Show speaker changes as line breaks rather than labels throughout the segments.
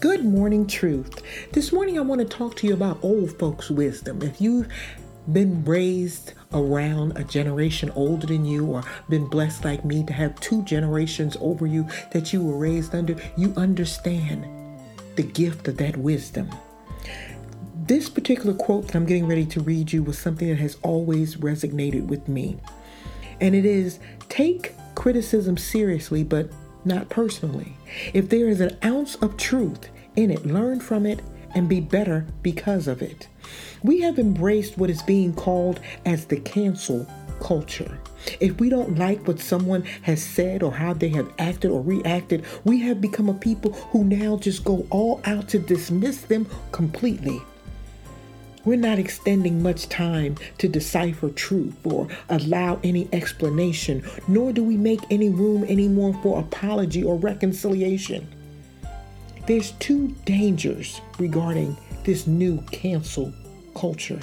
Good morning, truth. This morning I want to talk to you about old folks' wisdom. If you've been raised around a generation older than you or been blessed like me to have two generations over you that you were raised under, you understand the gift of that wisdom. This particular quote that I'm getting ready to read you was something that has always resonated with me. And it is take criticism seriously, but not personally. If there is an ounce of truth in it, learn from it and be better because of it. We have embraced what is being called as the cancel culture. If we don't like what someone has said or how they have acted or reacted, we have become a people who now just go all out to dismiss them completely. We're not extending much time to decipher truth or allow any explanation, nor do we make any room anymore for apology or reconciliation. There's two dangers regarding this new cancel culture.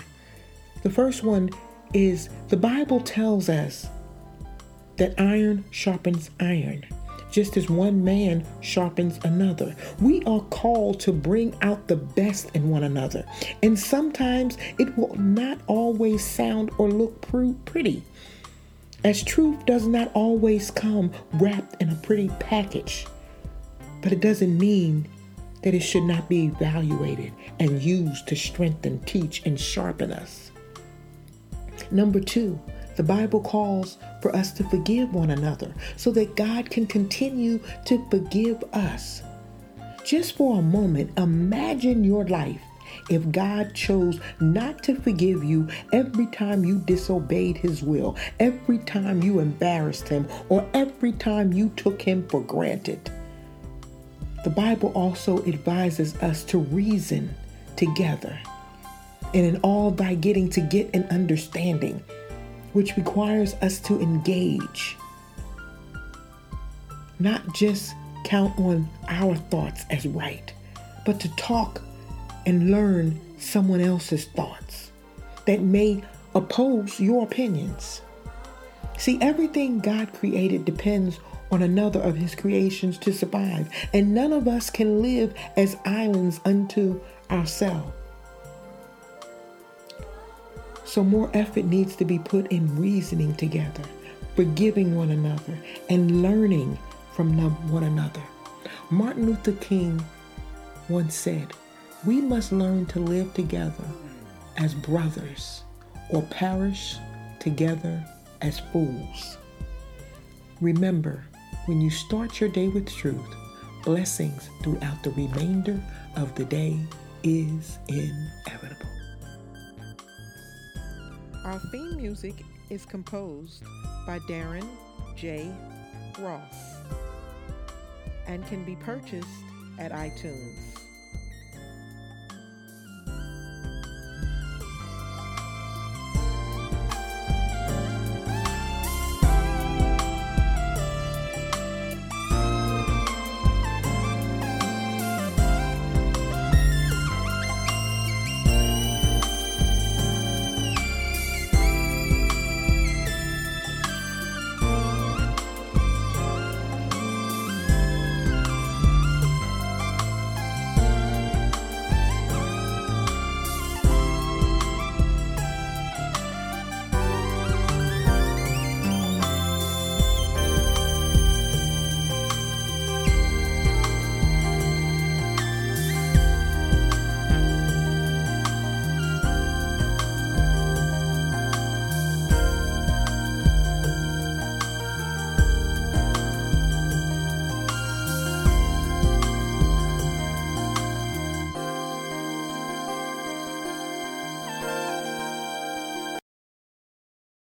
The first one is the Bible tells us that iron sharpens iron just as one man sharpens another. We are called to bring out the best in one another. And sometimes it will not always sound or look pretty, as truth does not always come wrapped in a pretty package. But it doesn't mean that it should not be evaluated and used to strengthen, teach, and sharpen us. Number two, the Bible calls for us to forgive one another so that God can continue to forgive us. Just for a moment, imagine your life if God chose not to forgive you every time you disobeyed His will, every time you embarrassed Him, or every time you took Him for granted. The Bible also advises us to reason together and in all thy getting to get an understanding which requires us to engage, not just count on our thoughts as right, but to talk and learn someone else's thoughts that may oppose your opinions. See, everything God created depends on another of his creations to survive, and none of us can live as islands unto ourselves. So, more effort needs to be put in reasoning together, forgiving one another, and learning from one another. Martin Luther King once said, We must learn to live together as brothers or perish together as fools. Remember, when you start your day with truth, blessings throughout the remainder of the day is inevitable. Our theme music is composed by Darren J. Ross and can be purchased at iTunes.